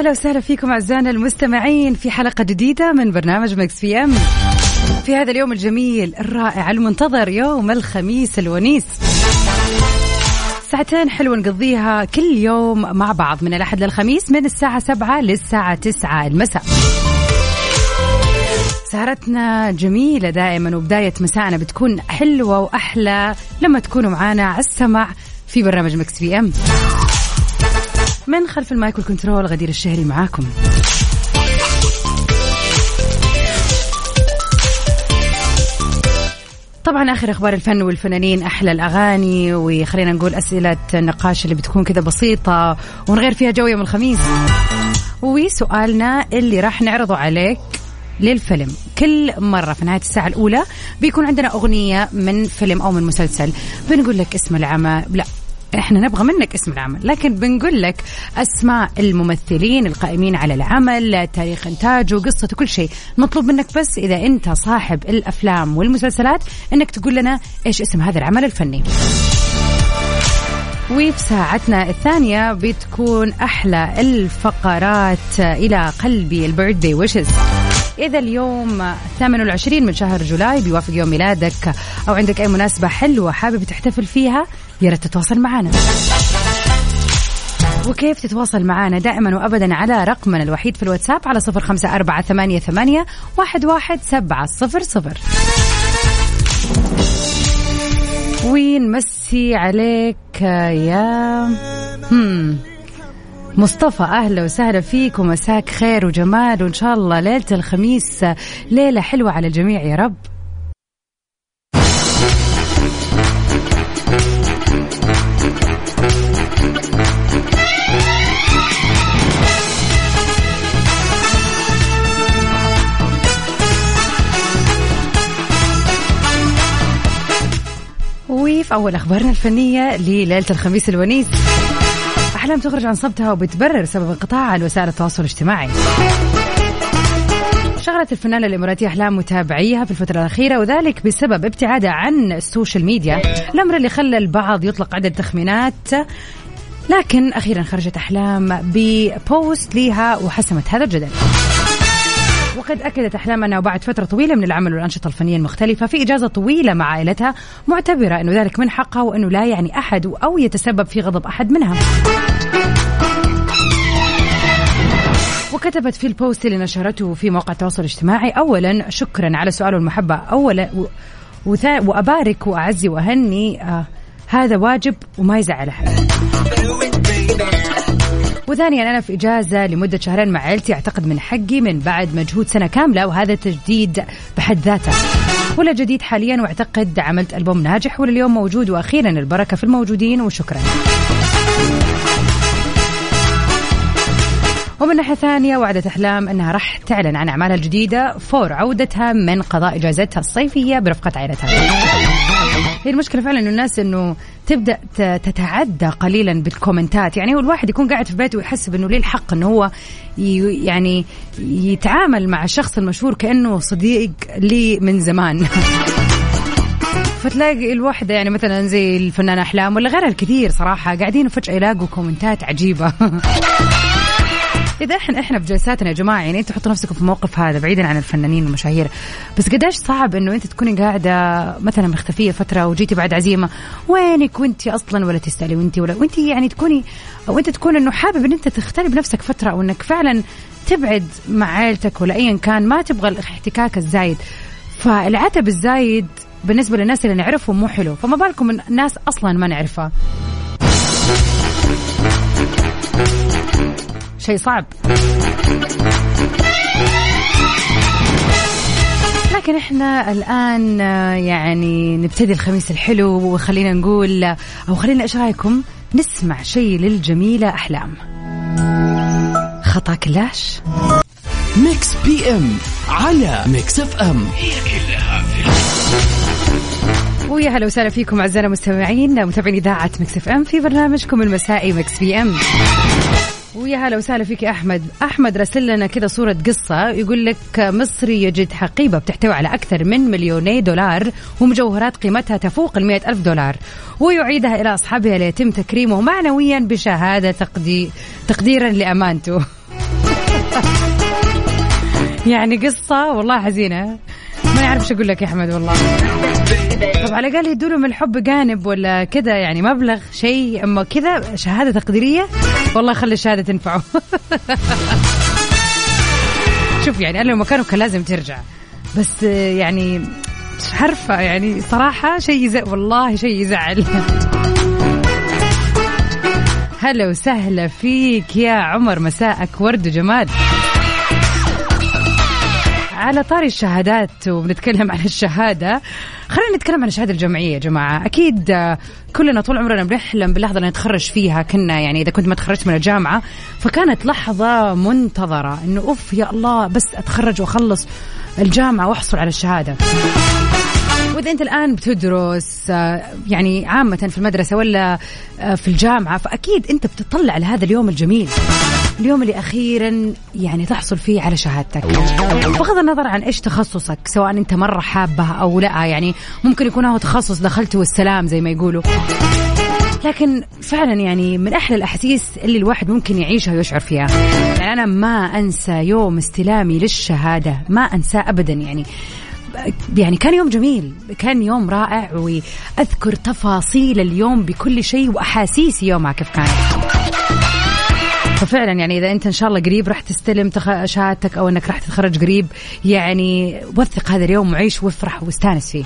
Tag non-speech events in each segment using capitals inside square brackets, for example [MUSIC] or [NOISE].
ويا هلا وسهلا فيكم أعزائنا المستمعين في حلقة جديدة من برنامج Mix PM. في هذا اليوم الجميل الرائع المنتظر يوم الخميس الونيس. ساعتين حلوة نقضيها كل يوم مع بعض من الأحد للخميس من الساعة سبعة للساعة تسعة المساء. سهرتنا جميلة دائما وبداية مساءنا بتكون حلوة وأحلى لما تكونوا معانا على السمع في برنامج Mix PM. من خلف ال mic وال control غدير الشهري معاكم. طبعا آخر أخبار الفن والفنانين أحلى الأغاني وخلينا نقول أسئلة النقاش اللي بتكون كذا بسيطة ونغير فيها جو يوم الخميس. وسؤالنا اللي راح نعرضه عليك للفيلم. كل مرة في نهاية الساعة الأولى بيكون عندنا أغنية من فيلم أو من مسلسل. بنقول لك اسم العمل لا إحنا نبغى منك اسم العمل لكن بنقول لك أسماء الممثلين القائمين على العمل تاريخ انتاجه قصته كل شيء. مطلوب منك بس إذا أنت صاحب الأفلام والمسلسلات إنك تقول لنا إيش اسم هذا العمل الفني. وفي ساعتنا الثانية بتكون أحلى الفقرات إلى قلبي البيرثدي ويشز إذا اليوم 28 من شهر جولاي بيوافق يوم ميلادك أو عندك أي مناسبة حلوة حابب تحتفل فيها يا ريت تتواصل معنا وكيف تتواصل معنا دائما وابدا على رقمنا الوحيد في الواتساب على صفر خمسة أربعة ثمانية, ثمانية واحد, واحد سبعة صفر صفر. ونمسي عليك يا هم. مصطفى أهلا وسهلا فيك ومساك خير وجمال وإن شاء الله ليلة الخميس ليلة حلوة على الجميع يا رب. وفي أول أخبارنا الفنية لليلة الخميس الونيس. أحلام تخرج عن صمتها وبتبرر سبب انقطاعها لوسائل التواصل الاجتماعي. شغلت الفنانة الإماراتية أحلام متابعيها في الفترة الأخيرة وذلك بسبب ابتعادها عن ال social media. الأمر اللي خلى البعض يطلق عدة تخمينات. لكن أخيرا خرجت أحلام ب post لها وحسمت هذا الجدل. وقد أكدت أحلام أنه بعد فترة طويلة من العمل والأنشطة الفنية المختلفة في إجازة طويلة مع عائلتها معتبرة أنه ذلك من حقها وأنه لا يعني أحد أو يتسبب في غضب أحد منها وكتبت في البوست اللي نشرته في موقع التواصل الاجتماعي أولا شكرا على سؤال المحبة أولا. وأبارك وأعزي وأهني آه هذا واجب وما يزعل أحد وثانيا أنا في إجازة لمدة شهرين مع عائلتي أعتقد من حقي من بعد مجهود سنة كاملة وهذا تجديد بحد ذاته. ولا جديد حاليا وأعتقد عملت ألبوم ناجح ولليوم موجود. وأخيرا البركة في الموجودين وشكرا. ومن ناحية ثانية وعدت أحلام أنها راح تعلن عن أعمالها الجديدة. فور عودتها من قضاء إجازتها الصيفية برفقة عائلتها. هي المشكلة فعلا إنه الناس إنه تبدأ تتعدى قليلا بالكومنتات. يعني هو الواحد يكون قاعد في بيته ويحسب إنه ليه الحق إنه هو يعني يتعامل مع الشخص المشهور كأنه صديق لي من زمان. [LAUGHS] فتلاقي الوحدة يعني مثلا زي الفنانة أحلام ولا غيرها الكثير صراحة قاعدين فجأة يلاقوا كومنتات عجيبة. [LAUGHS] إذا إحنا إحنا بجلساتنا يا جماعة يعني أنتوا حطوا نفسكم في الموقف هذا بعيدا عن الفنانين والمشاهير. بس قديش صعب إنه أنت تكوني قاعدة مثلا مختفية فترة وجيتي بعد عزيمة. وينك وانت أصلا ولا تسالي وانت ولا وانت يعني تكوني أو انت تكون إنه حابب إن أنت تختلي بنفسك فترة أو انك فعلا تبعد مع عائلتك ولا ايا كان ما تبغى الاحتكاك الزايد. فالعتب الزايد بالنسبة للناس اللي نعرفهم مو حلو. فما بالكم من ناس أصلا ما نعرفها. شيء صعب. لكن إحنا الآن يعني نبتدي الخميس الحلو وخلينا نقول أو خلينا إيش رأيكم؟ نسمع شيء للجميلة أحلام. خطأ كلاش؟ Mix PM على Mix FM. هي كلها في ويا هلا وسهلا فيكم اعزائنا المستمعين متابعين إذاعة Mix FM في برنامجكم المسائي Mix PM. ويا هلا وسهلا فيك يا أحمد. أحمد راسل لنا كذا صورة قصة. يقول لك مصري يجد حقيبة بتحتوي على أكثر من مليوني دولار ومجوهرات قيمتها تفوق ال ألف دولار. ويعيدها إلى أصحابها ليتم تكريمه معنويا بشهادة تقدي... تقديرا لأمانته. [LAUGHS] يعني قصة والله حزينة. ما يعرف إيش أقول لك يا أحمد والله. طب على الأقل يدوا من الحب جانب ولا كذا يعني مبلغ شيء أما كذا شهادة تقديرية والله خلي الشهادة تنفعه. [LAUGHS] شوف يعني أنا لو مكانه كان لازم ترجع. بس يعني مش عارفه يعني صراحة شيء يزعل والله شيء يزعل. هلا وسهلا فيك يا عمر مساءك ورد وجمال على طاري الشهادات وبنتكلم عن الشهادة. خلينا نتكلم عن الشهادة الجامعية يا جماعة. أكيد كلنا طول عمرنا بنحلم باللحظه اللي نتخرج فيها كنا يعني إذا كنت ما تخرجت من الجامعة فكانت لحظة منتظرة إنه أوف يا الله بس أتخرج وأخلص الجامعة وأحصل على الشهادة. وإذا أنت الآن بتدرس يعني عامة في المدرسة ولا في الجامعة فأكيد أنت بتطلع لهذا اليوم الجميل. اليوم اللي أخيرا يعني تحصل فيه على شهادتك. بغض النظر عن إيش تخصصك سواء أنت مرة حابة أو لا يعني ممكن يكون هو تخصص دخلته والسلام زي ما يقولوا. لكن فعلا يعني من أحلى الأحاسيس اللي الواحد ممكن يعيشها ويشعر فيها. يعني أنا ما أنسى يوم استلامي للشهادة ما أنساه ابدا يعني. يعني كان يوم جميل كان يوم رائع وأذكر تفاصيل اليوم بكل شيء واحاسيسي يومها كيف كانت ففعلا يعني إذا أنت إن شاء الله قريب راح تستلم شهادتك أو إنك راح تتخرج قريب يعني وثق هذا اليوم وعيش وافرح واستانس فيه.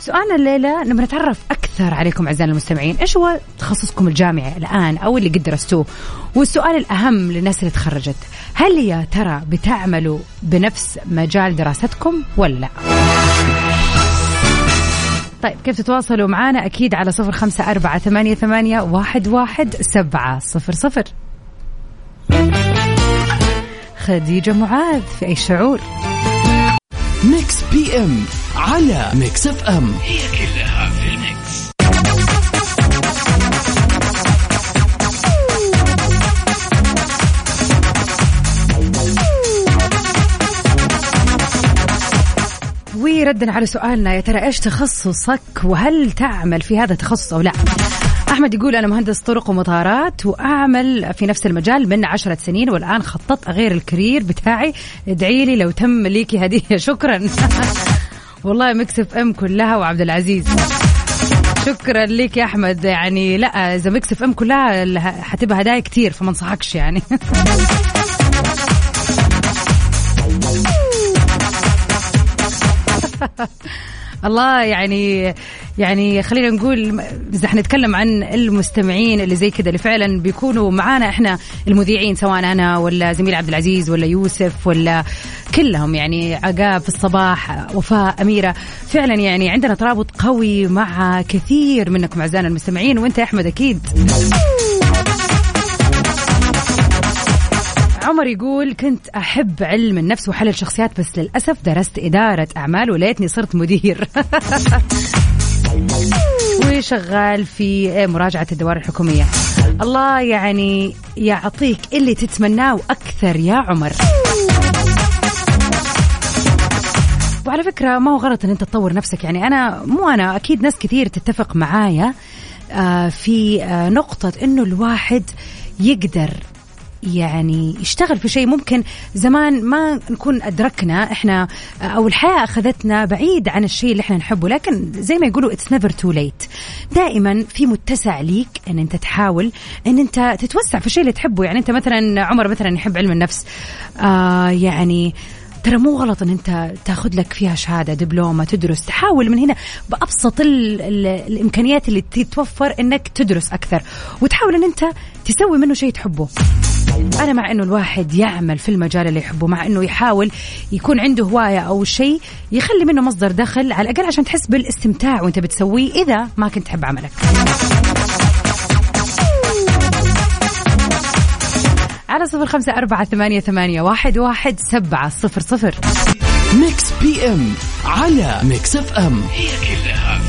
سؤالنا الليلة نبغى نتعرف أكثر عليكم اعزائنا المستمعين، إيش هو تخصصكم الجامعي الآن أو اللي قد درستوه؟ والسؤال الأهم للناس اللي تخرجت، هل يا ترى بتعملوا بنفس مجال دراستكم ولا لا؟ طيب كيف تتواصلوا معنا أكيد على صفر خمسة أربعة ثمانية, ثمانية واحد, واحد سبعة صفر صفر خديجة معاذ في أي شعور. Mix PM على Mix FM. هي كلها وردا على سؤالنا. يا ترى إيش تخصصك؟ وهل تعمل في هذا التخصص أو لا؟ أحمد يقول أنا مهندس طرق ومطارات وأعمل في نفس المجال من عشرة سنين والآن خططت أغير ال career بتاعي. ادعي لي لو تم ليكي هدية. [LAUGHS] شكرا. والله Mix FM كلها وعبد العزيز. شكرا لك يا أحمد. يعني لا إذا Mix FM كلها حتبقى هدايا كتير فما أنصحكش يعني. [LAUGHS] [LAUGHS] الله يعني يعني خلينا نقول إذا حنتكلم عن المستمعين اللي زي كذا اللي فعلا بيكونوا معانا إحنا المذيعين سواء أنا ولا زميل عبد العزيز ولا يوسف ولا كلهم يعني عقاب في الصباح وفاء أميرة. فعلا يعني عندنا ترابط قوي مع كثير منكم أعزائنا المستمعين وإنت يا أحمد أكيد. عمر يقول كنت أحب علم النفس وحل الشخصيات بس للأسف درست إدارة أعمال وليتني صرت مدير. [LAUGHS] وشغال في مراجعة الدوائر الحكومية. الله يعني يعطيك اللي تتمناه وأكثر يا عمر. وعلى فكرة ما هو غلط أن أنت تطور نفسك. يعني أنا مو أنا أكيد ناس كثير تتفق معايا آه، في آه، نقطة أنه الواحد يقدر يعني يشتغل في شيء. ممكن زمان ما نكون أدركنا إحنا أو الحياة أخذتنا بعيد عن الشيء اللي إحنا نحبه. لكن زي ما يقولوا it's never too late. دائما في متسع ليك أن أنت تحاول أن أنت تتوسع في الشيء اللي تحبه. يعني أنت مثلا عمر مثلا يحب علم النفس. آه يعني ترى مو غلط إن أنت تاخذ لك فيها شهادة دبلومة تدرس. تحاول من هنا بأبسط ال ال الإمكانيات اللي تتوفر إنك تدرس أكثر. وتحاول إن أنت تسوي منه شيء تحبه. أنا مع إنه الواحد يعمل في المجال اللي يحبه مع إنه يحاول يكون عنده هواية أو شيء يخلي منه مصدر دخل على الأقل عشان تحس بالاستمتاع وأنت بتسويه إذا ما كنت تحب عملك. على صفر خمسة أربعة ثمانية, ثمانية واحد, واحد سبعة صفر صفر. Mix PM على Mix FM هي كلها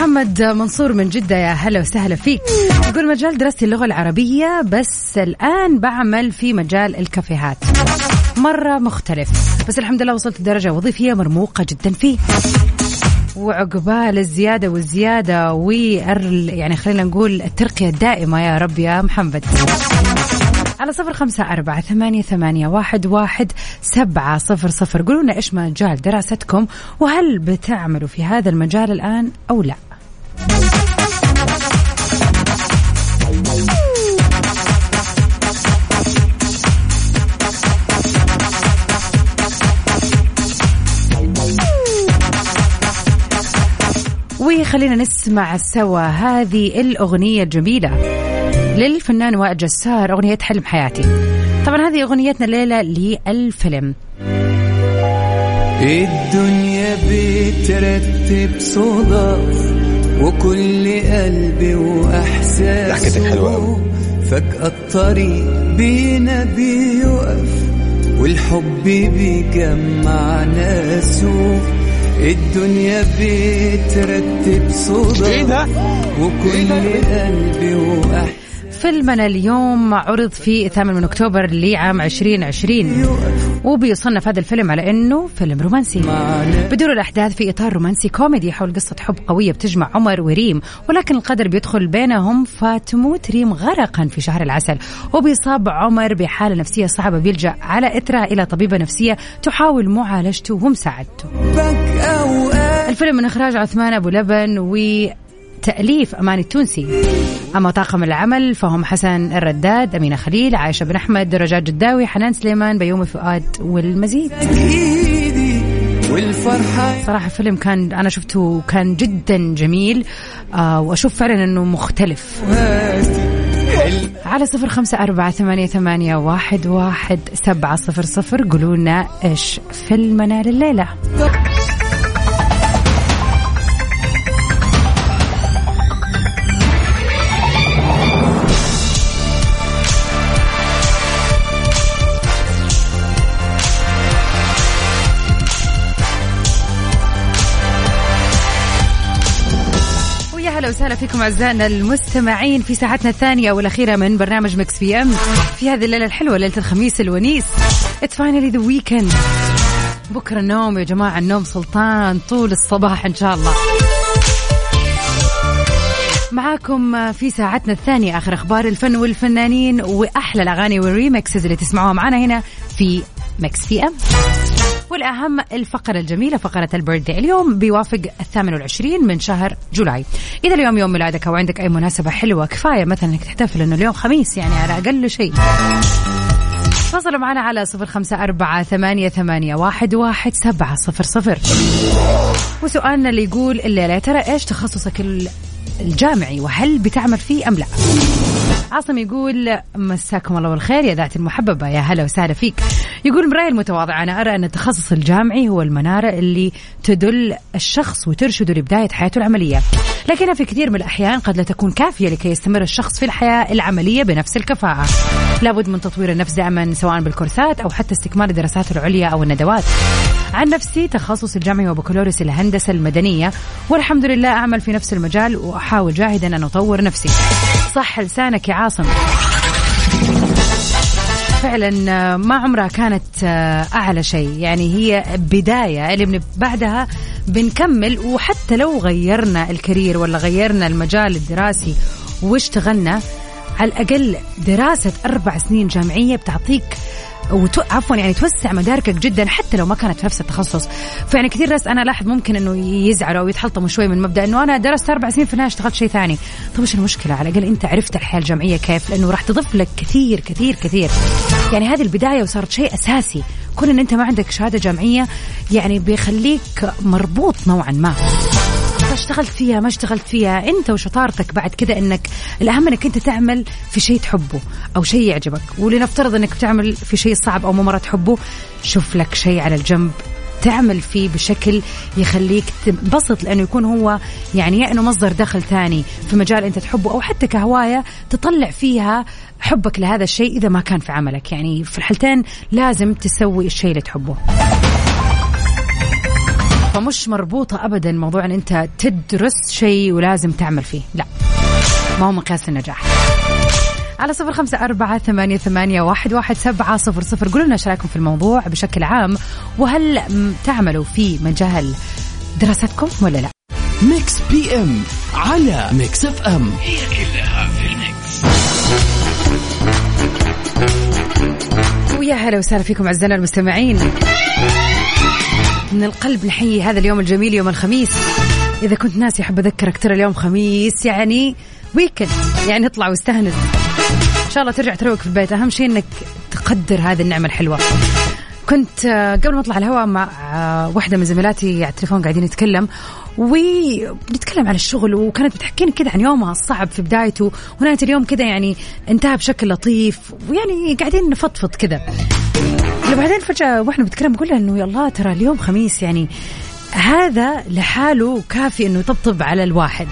محمد منصور من جدة يا هلا وسهلا فيك. يقول مجال دراستي اللغة العربية بس الآن بعمل في مجال الكافيهات. مرة مختلف. بس الحمد لله وصلت لدرجة وظيفية مرموقة جدا فيه. وعقبال الزيادة والزيادة و يعني خلينا نقول الترقية الدائمة يا رب يا محمد. على صفر خمسة أربعة ثمانية, ثمانية واحد, واحد سبعة صفر صفر. قولوا لنا إيش مجال دراستكم وهل بتعملوا في هذا المجال الآن أو لا؟ وخلينا نسمع سوا هذه الأغنية الجميلة للفنان وائل جسار أغنية حلم حياتي. طبعا هذه أغنيتنا الليلة للفيلم. الدنيا بترتب صدف وكل قلبي وإحساس ضحكتك حلوة أوي فجأة الطريق بينا بيقف والحب بيجمع ناسه الدنيا بترتب صدف ده؟ وكل قلبي وإحساس فيلمنا اليوم عرض في 8 من أكتوبر لعام 2020 وبيصنف هذا الفيلم على إنه فيلم رومانسي. بدور الأحداث في إطار رومانسي كوميدي حول قصة حب قوية بتجمع عمر وريم ولكن القدر بيدخل بينهم فتموت ريم غرقا في شهر العسل. وبيصاب عمر بحالة نفسية صعبة بيلجأ على اثرها إلى طبيبة نفسية تحاول معالجته ومساعدته. الفيلم من إخراج عثمان أبو لبن و تأليف أماني التونسي. أما طاقم العمل فهم حسن الرداد أمينة خليل عائشة بن أحمد درجات جداوي حنان سليمان بيومي فؤاد والمزيد. والفرحة صراحة الفيلم كان أنا شفته كان جدا جميل آه وأشوف فعلا أنه مختلف. على صفر خمسة أربعة ثمانية, ثمانية واحد, واحد سبعة صفر صفر قولوا لنا إيش فيلمنا لليلة. ويا هلا وسهلا فيكم أعزائنا المستمعين في ساعتنا الثانية والأخيرة من برنامج مكس بي أم. في هذه الليلة الحلوة ليلة الخميس الونيس. it's finally the weekend بكرة النوم يا جماعة النوم سلطان طول الصباح إن شاء الله. معاكم في ساعتنا الثانية آخر أخبار الفن والفنانين وأحلى الأغاني وال remixes اللي تسمعوها معنا هنا في Mix PM والأهم الفقرة الجميلة فقرة ال birthday اليوم بيوافق الثامن والعشرين من شهر July. إذا اليوم يوم ميلادك أو عندك أي مناسبة حلوة كفاية مثلا إنك تحتفل إنه اليوم خميس يعني على أقل شيء. تواصلوا معنا على صفر خمسة أربعة ثمانية, ثمانية واحد, واحد سبعة صفر صفر. وسؤالنا اللي يقول الليلة ترى إيش تخصصك ال- الجامعي وهل بتعمل فيه أم لا؟ عاصم يقول مساكم الله بالخير يا ذات المحببة يا هلا وسهلا فيك. يقول من رأيي المتواضع أنا أرى أن التخصص الجامعي هو المنارة اللي تدل الشخص وترشده لبداية حياته العملية. لكنها في كثير من الأحيان قد لا تكون كافية لكي يستمر الشخص في الحياة العملية بنفس الكفاءة. لابد من تطوير النفس دائما سواء بالكورسات أو حتى استكمال الدراسات العليا أو الندوات. عن نفسي تخصص الجامعي وبكالوريوس الهندسة المدنية والحمد لله أعمل في نفس المجال وأحاول جاهدا أن أطور نفسي. صح لسانك يا عاصم فعلا آه، ما عمرها كانت آه، أعلى شيء. يعني هي بداية اللي بعدها بنكمل. وحتى لو غيرنا الكارير ولا غيرنا المجال الدراسي واشتغلنا على الأقل دراسة أربع سنين جامعية بتعطيك وتو... عفوا يعني توسع مداركك جدا حتى لو ما كانت في نفس التخصص. فيعني كثير ناس أنا لاحظ ممكن إنه يزعلوا أو يتحلطموا شوي من مبدأ إنه أنا درست أربع سنين في النهاية اشتغلت شيء ثاني. طيب إيش المشكلة؟ على الأقل أنت عرفت الحياة الجامعية كيف لأنه راح تضيف لك كثير كثير كثير. يعني هذه البداية وصارت شيء أساسي. كون إن أنت ما عندك شهادة جامعية يعني بيخليك مربوط نوعا ما. فاشتغلت فيها ما اشتغلت فيها انت وشطارتك بعد كذا انك الأهم انك انت تعمل في شيء تحبه أو شيء يعجبك. ولنفترض انك بتعمل في شيء صعب أو ما مرة تحبه شوف لك شيء على الجنب تعمل فيه بشكل يخليك تنبسط لأنه يكون هو يعني يا إنه مصدر دخل ثاني في مجال أنت تحبه أو حتى كهواية تطلع فيها حبك لهذا الشيء إذا ما كان في عملك. يعني في الحالتين لازم تسوي الشيء اللي تحبه. فمش مربوطة أبدا موضوع أن أنت تدرس شيء ولازم تعمل فيه. لا. ما هو مقياس النجاح. على صفر خمسة أربعة ثمانية, ثمانية واحد, واحد سبعة صفر صفر. قولوا لنا رأيكم في الموضوع بشكل عام؟ وهل تعملوا في مجال دراستكم ولا لا؟ Mix PM على Mix FM هي كلها في ال mix. ويا هلا وسهلا فيكم أعزائنا المستمعين. من القلب نحيي هذا اليوم الجميل يوم الخميس. إذا كنت ناسي أحب أذكرك ترى اليوم خميس يعني ويكند يعني اطلع واستهنس. إن شاء الله ترجع تروق في البيت. أهم شيء إنك تقدر هذه النعمة الحلوة. كنت آه، قبل ما أطلع الهواء مع آه، واحدة من زميلاتي على التليفون قاعدين نتكلم. ونتكلم عن الشغل وكانت بتحكينا كذا عن يومها الصعب في بدايته. ونهاية اليوم كذا يعني انتهى بشكل لطيف ويعني قاعدين نفضفض كذا. بعدين فجأة وإحنا بنتكلم بقول إنه يا الله ترى اليوم خميس يعني هذا لحاله كافي إنه يطبطب على الواحد.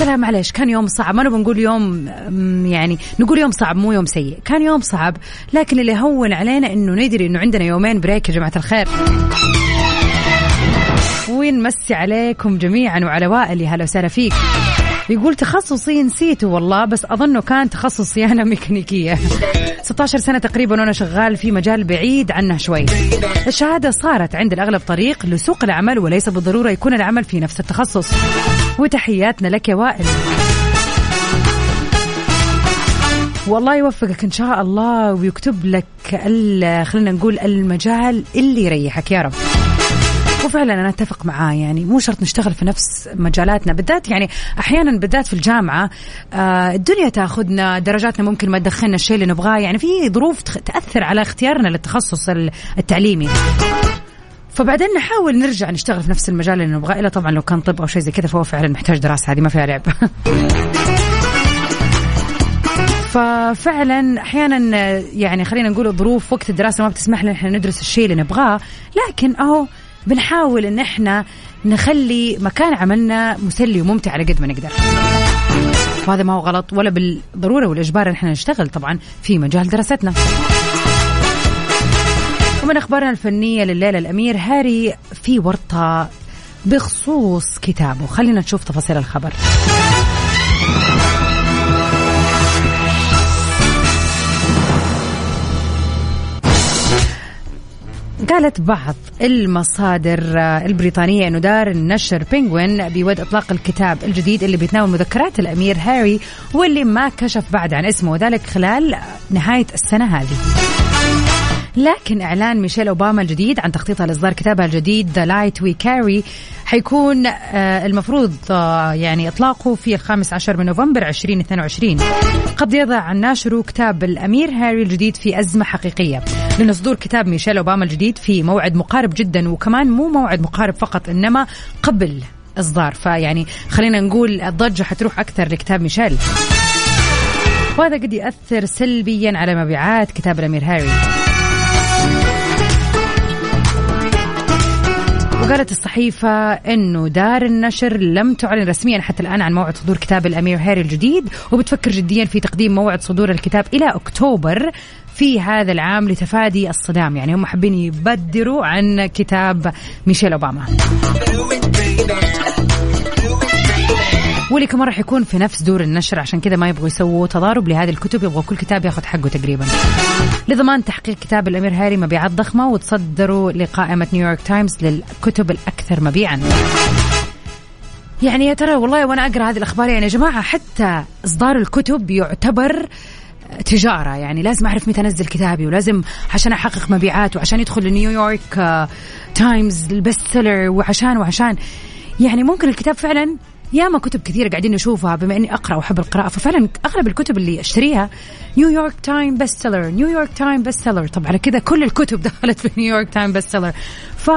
لا معلش كان يوم صعب ما نبغى نقول يوم يعني نقول يوم صعب مو يوم سيء كان يوم صعب لكن اللي هون علينا إنه ندري إنه عندنا يومين بريك يا جماعة الخير. ونمسي عليكم جميعا وعلى وائل هلا وسهلا فيك. يقول تخصصي نسيته والله بس أظنه كان تخصص صيانه ميكانيكية. [LAUGHS] 16 سنة تقريبا وأنا شغال في مجال بعيد عنه شوي. الشهادة صارت عند الأغلب طريق لسوق العمل وليس بالضرورة يكون العمل في نفس التخصص. وتحياتنا لك يا وائل. والله يوفقك إن شاء الله ويكتب لك خلينا نقول المجال اللي يريحك. يا رب. وفعلا أنا أتفق معاه يعني مو شرط نشتغل في نفس مجالاتنا بالذات يعني أحيانا بالذات في الجامعة آه الدنيا تأخذنا درجاتنا ممكن ما تدخلنا الشيء اللي نبغاه يعني في ظروف تأثر على اختيارنا للتخصص التعليمي. فبعدين نحاول نرجع نشتغل في نفس المجال اللي نبغاه إلا طبعا لو كان طب أو شيء زي كذا فهو فعلا محتاج دراسة هذه ما فيها لعب. [LAUGHS] ففعلا أحيانا يعني خلينا نقول الظروف وقت الدراسة ما بتسمح لنا إحنا ندرس الشيء اللي نبغاه لكن أهو بنحاول إن إحنا نخلي مكان عملنا مسلي وممتع على قد ما نقدر. وهذا ما هو غلط ولا بالضرورة والإجبار إن إحنا نشتغل طبعا في مجال دراستنا. ومن أخبارنا الفنية لليلة الأمير هاري في ورطة بخصوص كتابه. خلينا نشوف تفاصيل الخبر. قالت بعض المصادر البريطانية أنه دار النشر Penguin بيود إطلاق الكتاب الجديد اللي بيتناول مذكرات الأمير هاري واللي ما كشف بعد عن اسمه وذلك خلال نهاية السنة هذه. لكن إعلان ميشيل أوباما الجديد عن تخطيطها لإصدار كتابها الجديد The Light We Carry حيكون آه، المفروض آه، يعني إطلاقه في الخامس عشر من نوفمبر 2022 قد يضع الناشر كتاب الأمير هاري الجديد في أزمة حقيقية. لأن صدور كتاب ميشيل أوباما الجديد في موعد مقارب جدا وكمان مو موعد مقارب فقط إنما قبل إصدار. فيعني خلينا نقول الضجة حتروح أكثر لكتاب ميشيل. وهذا قد يأثر سلبيا على مبيعات كتاب الأمير هاري. وقالت الصحيفة أنه دار النشر لم تعلن رسميا حتى الآن عن موعد صدور كتاب الأمير هاري الجديد وبتفكر جديا في تقديم موعد صدور الكتاب إلى أكتوبر في هذا العام لتفادي الصدام. يعني هم حابين يبدروا عن كتاب ميشيل أوباما. واللي كمان راح يكون في نفس دور النشر عشان كذا ما يبغوا يسووا تضارب لهذه الكتب يبغوا كل كتاب ياخذ حقه تقريبا. لضمان تحقيق كتاب الأمير هاري مبيعات ضخمة وتصدروا لقائمة نيويورك تايمز للكتب الأكثر مبيعا. يعني يا ترى والله وأنا أقرأ هذه الأخبار يعني يا جماعة حتى إصدار الكتب يعتبر تجارة. يعني لازم أعرف متى أنزل كتابي ولازم عشان أحقق مبيعات وعشان يدخل لنيويورك تايمز ال best seller وعشان وعشان. يعني ممكن الكتاب فعلا ياما كتب كثيره قاعدين نشوفها بما إني أقرأ وأحب القراءة ففعلا أغلب الكتب اللي أشتريها New York Times best seller New York Times best seller طب على كذا كل الكتب [LAUGHS] دخلت في New York Times best seller ف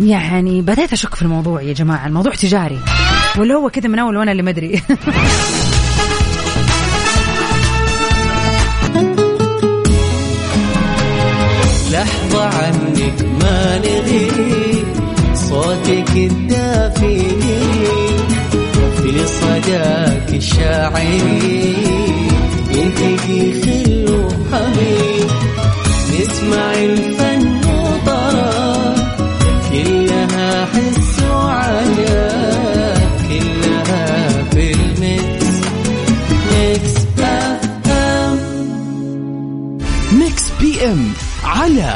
يعني بديت أشك في الموضوع يا جماعة الموضوع تجاري. ولا هو كذا من أول وأنا اللي مدري [LAUGHS] لحظة عنك ما نغيب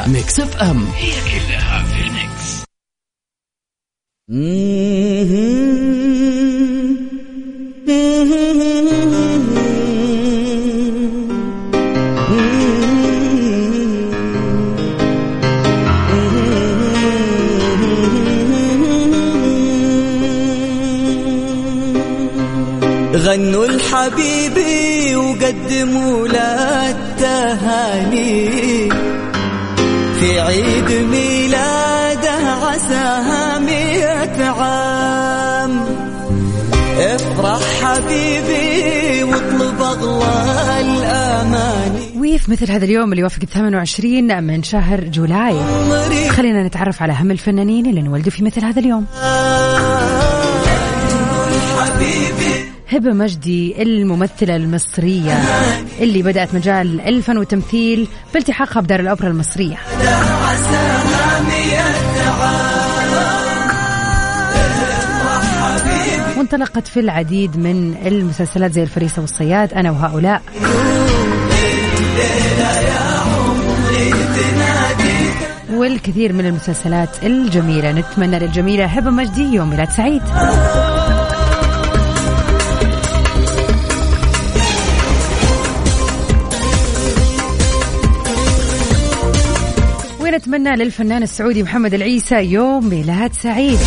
ميكس اف ام. غنوا الحبيبي وقدموا له التهاني. في عيد ميلاده عساها مئة عام. افرح حبيبي واطلب اغلى الاماني وفي مثل هذا اليوم اللي يوافق 28 من شهر جولاي. خلينا نتعرف على أهم الفنانين اللي انولدوا في مثل هذا اليوم. هبة مجدي الممثلة المصرية اللي بدأت مجال الفن والتمثيل بالتحاقها بدار الأوبرا المصرية. وانطلقت في العديد من المسلسلات زي الفريسة والصياد أنا وهؤلاء. والكثير من المسلسلات الجميلة نتمنى للجميلة هبة مجدي يوم ميلاد سعيد. ونتمنى للفنان السعودي محمد العيسى يوم ميلاد سعيد.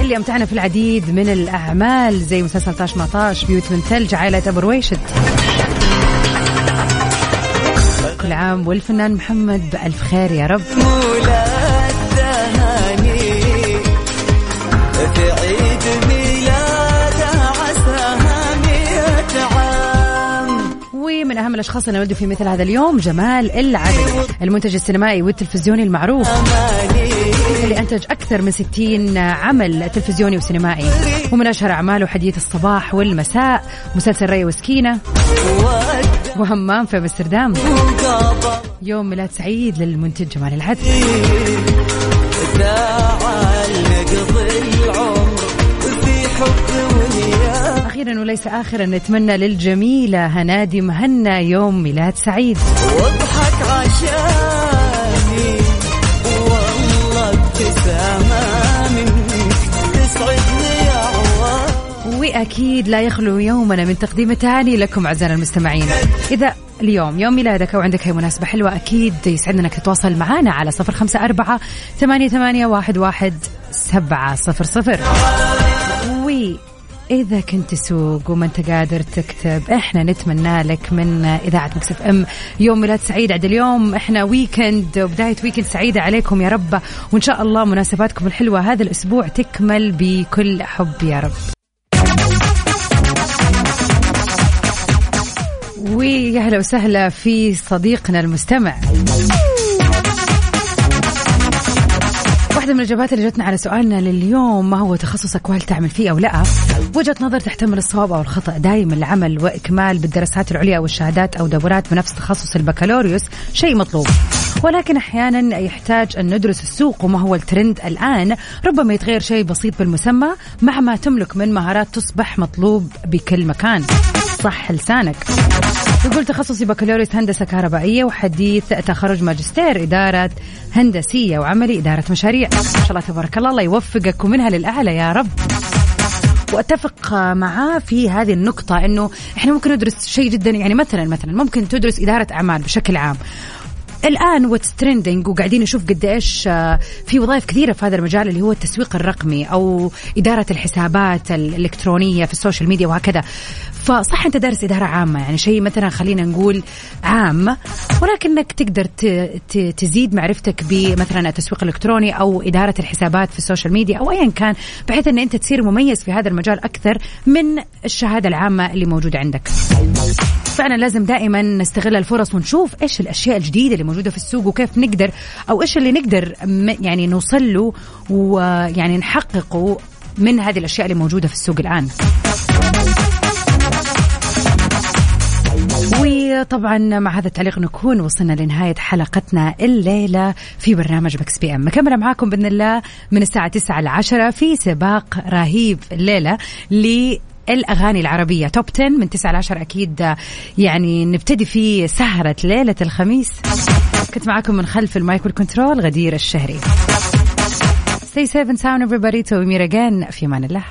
اللي أمتعنا في العديد من الأعمال زي مسلسل طاش ما طاش بيوت من ثلج عائلة أبو رويشد. كل عام والفنان محمد بألف خير يا رب. التهاني في عيد عام ومن أهم الأشخاص اللي ولدوا في مثل هذا اليوم جمال العدل المنتج السينمائي والتلفزيوني المعروف اللي أنتج أكثر من 60 عمل تلفزيوني وسينمائي ومن أشهر أعماله حديث الصباح والمساء مسلسل ري وسكينة وهمام في أمستردام. يوم ميلاد سعيد للمنتج جمال العدل. في حب أخيرا وليس اخرا نتمنى للجميله هنادي مهنا يوم ميلاد سعيد. واضحك عشاني والله ابتسامة منك تسعدني وأكيد لا يخلو يومنا من تقديم تهاني لكم أعزائنا المستمعين. إذا اليوم يوم ميلادك أو عندك اي مناسبة حلوة أكيد يسعدنا إنك تتواصل معنا على صفر خمسة أربعة ثمانية, ثمانية واحد, واحد سبعة صفر صفر. إذا كنت تسوق وما أنت قادر تكتب إحنا نتمنى لك من إذاعة Mix FM يوم ميلاد سعيد. عد اليوم إحنا weekend وبداية weekend سعيدة عليكم يا رب. وإن شاء الله مناسباتكم الحلوة هذا الأسبوع تكمل بكل حب يا رب. ويا أهلا وسهلا في صديقنا المستمع. واحدة من الإجابات اللي جتنا على سؤالنا لليوم ما هو تخصصك؟ وهل تعمل فيه أو لا؟ وجهة نظر تحتمل الصواب أو الخطأ. دائما العمل وإكمال بالدراسات العليا والشهادات أو دورات بنفس تخصص البكالوريوس شيء مطلوب. ولكن أحيانا يحتاج أن ندرس السوق وما هو الترند الآن. ربما يتغير شيء بسيط بالمسمى مع ما تملك من مهارات تصبح مطلوب بكل مكان. صح لسانك. يقول تخصصي بكالوريوس هندسة كهربائية وحديث تخرج ماجستير إدارة هندسية وعملي إدارة مشاريع. ما شاء الله تبارك الله الله يوفقك ومنها للأعلى يا رب. وأتفق معاه في هذه النقطة إنه إحنا ممكن ندرس شيء جدا يعني مثلا مثلا ممكن تدرس إدارة أعمال بشكل عام. الآن what's trending وقاعدين نشوف قد إيش آه، في وظائف كثيرة في هذا المجال اللي هو التسويق الرقمي أو إدارة الحسابات الإلكترونية في ال social media وهكذا. فصح أنت دارس إدارة عامة يعني شيء مثلا خلينا نقول عام ولكنك تقدر تزيد معرفتك بمثلا التسويق الإلكتروني أو إدارة الحسابات في ال social media أو ايا كان بحيث إن أنت تصير مميز في هذا المجال أكثر من الشهادة العامة اللي موجودة عندك. فعلا لازم دائما نستغل الفرص ونشوف إيش الأشياء الجديدة اللي موجودة في السوق وكيف نقدر أو إيش اللي نقدر يعني نوصل له ويعني نحققه من هذه الأشياء اللي موجودة في السوق الآن. وطبعا مع هذا التعليق نكون وصلنا لنهاية حلقتنا الليلة في برنامج Mix PM. مكملة معاكم بإذن الله من الساعة 9 ل 10 في سباق رهيب الليلة للأغاني العربية. top 10 من 9 ل 10 أكيد يعني نبتدي في سهرة ليلة الخميس. كنت معاكم من خلف ال mic وال control غدير الشهري. Stay safe and sound everybody. till we meet again في أمان الله.